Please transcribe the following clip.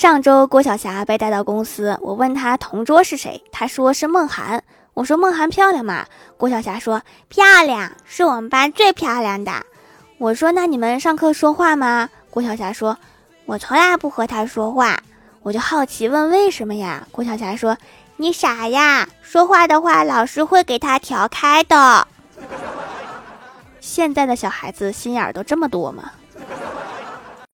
上周郭晓霞被带到公司我问她同桌是谁她说是梦涵。我说梦涵漂亮吗？郭晓霞说漂亮是我们班最漂亮的。我说那你们上课说话吗？郭晓霞说我从来不和她说话。我就好奇问为什么呀？郭晓霞说你傻呀说话的话老师会给她调开的。现在的小孩子心眼儿都这么多吗？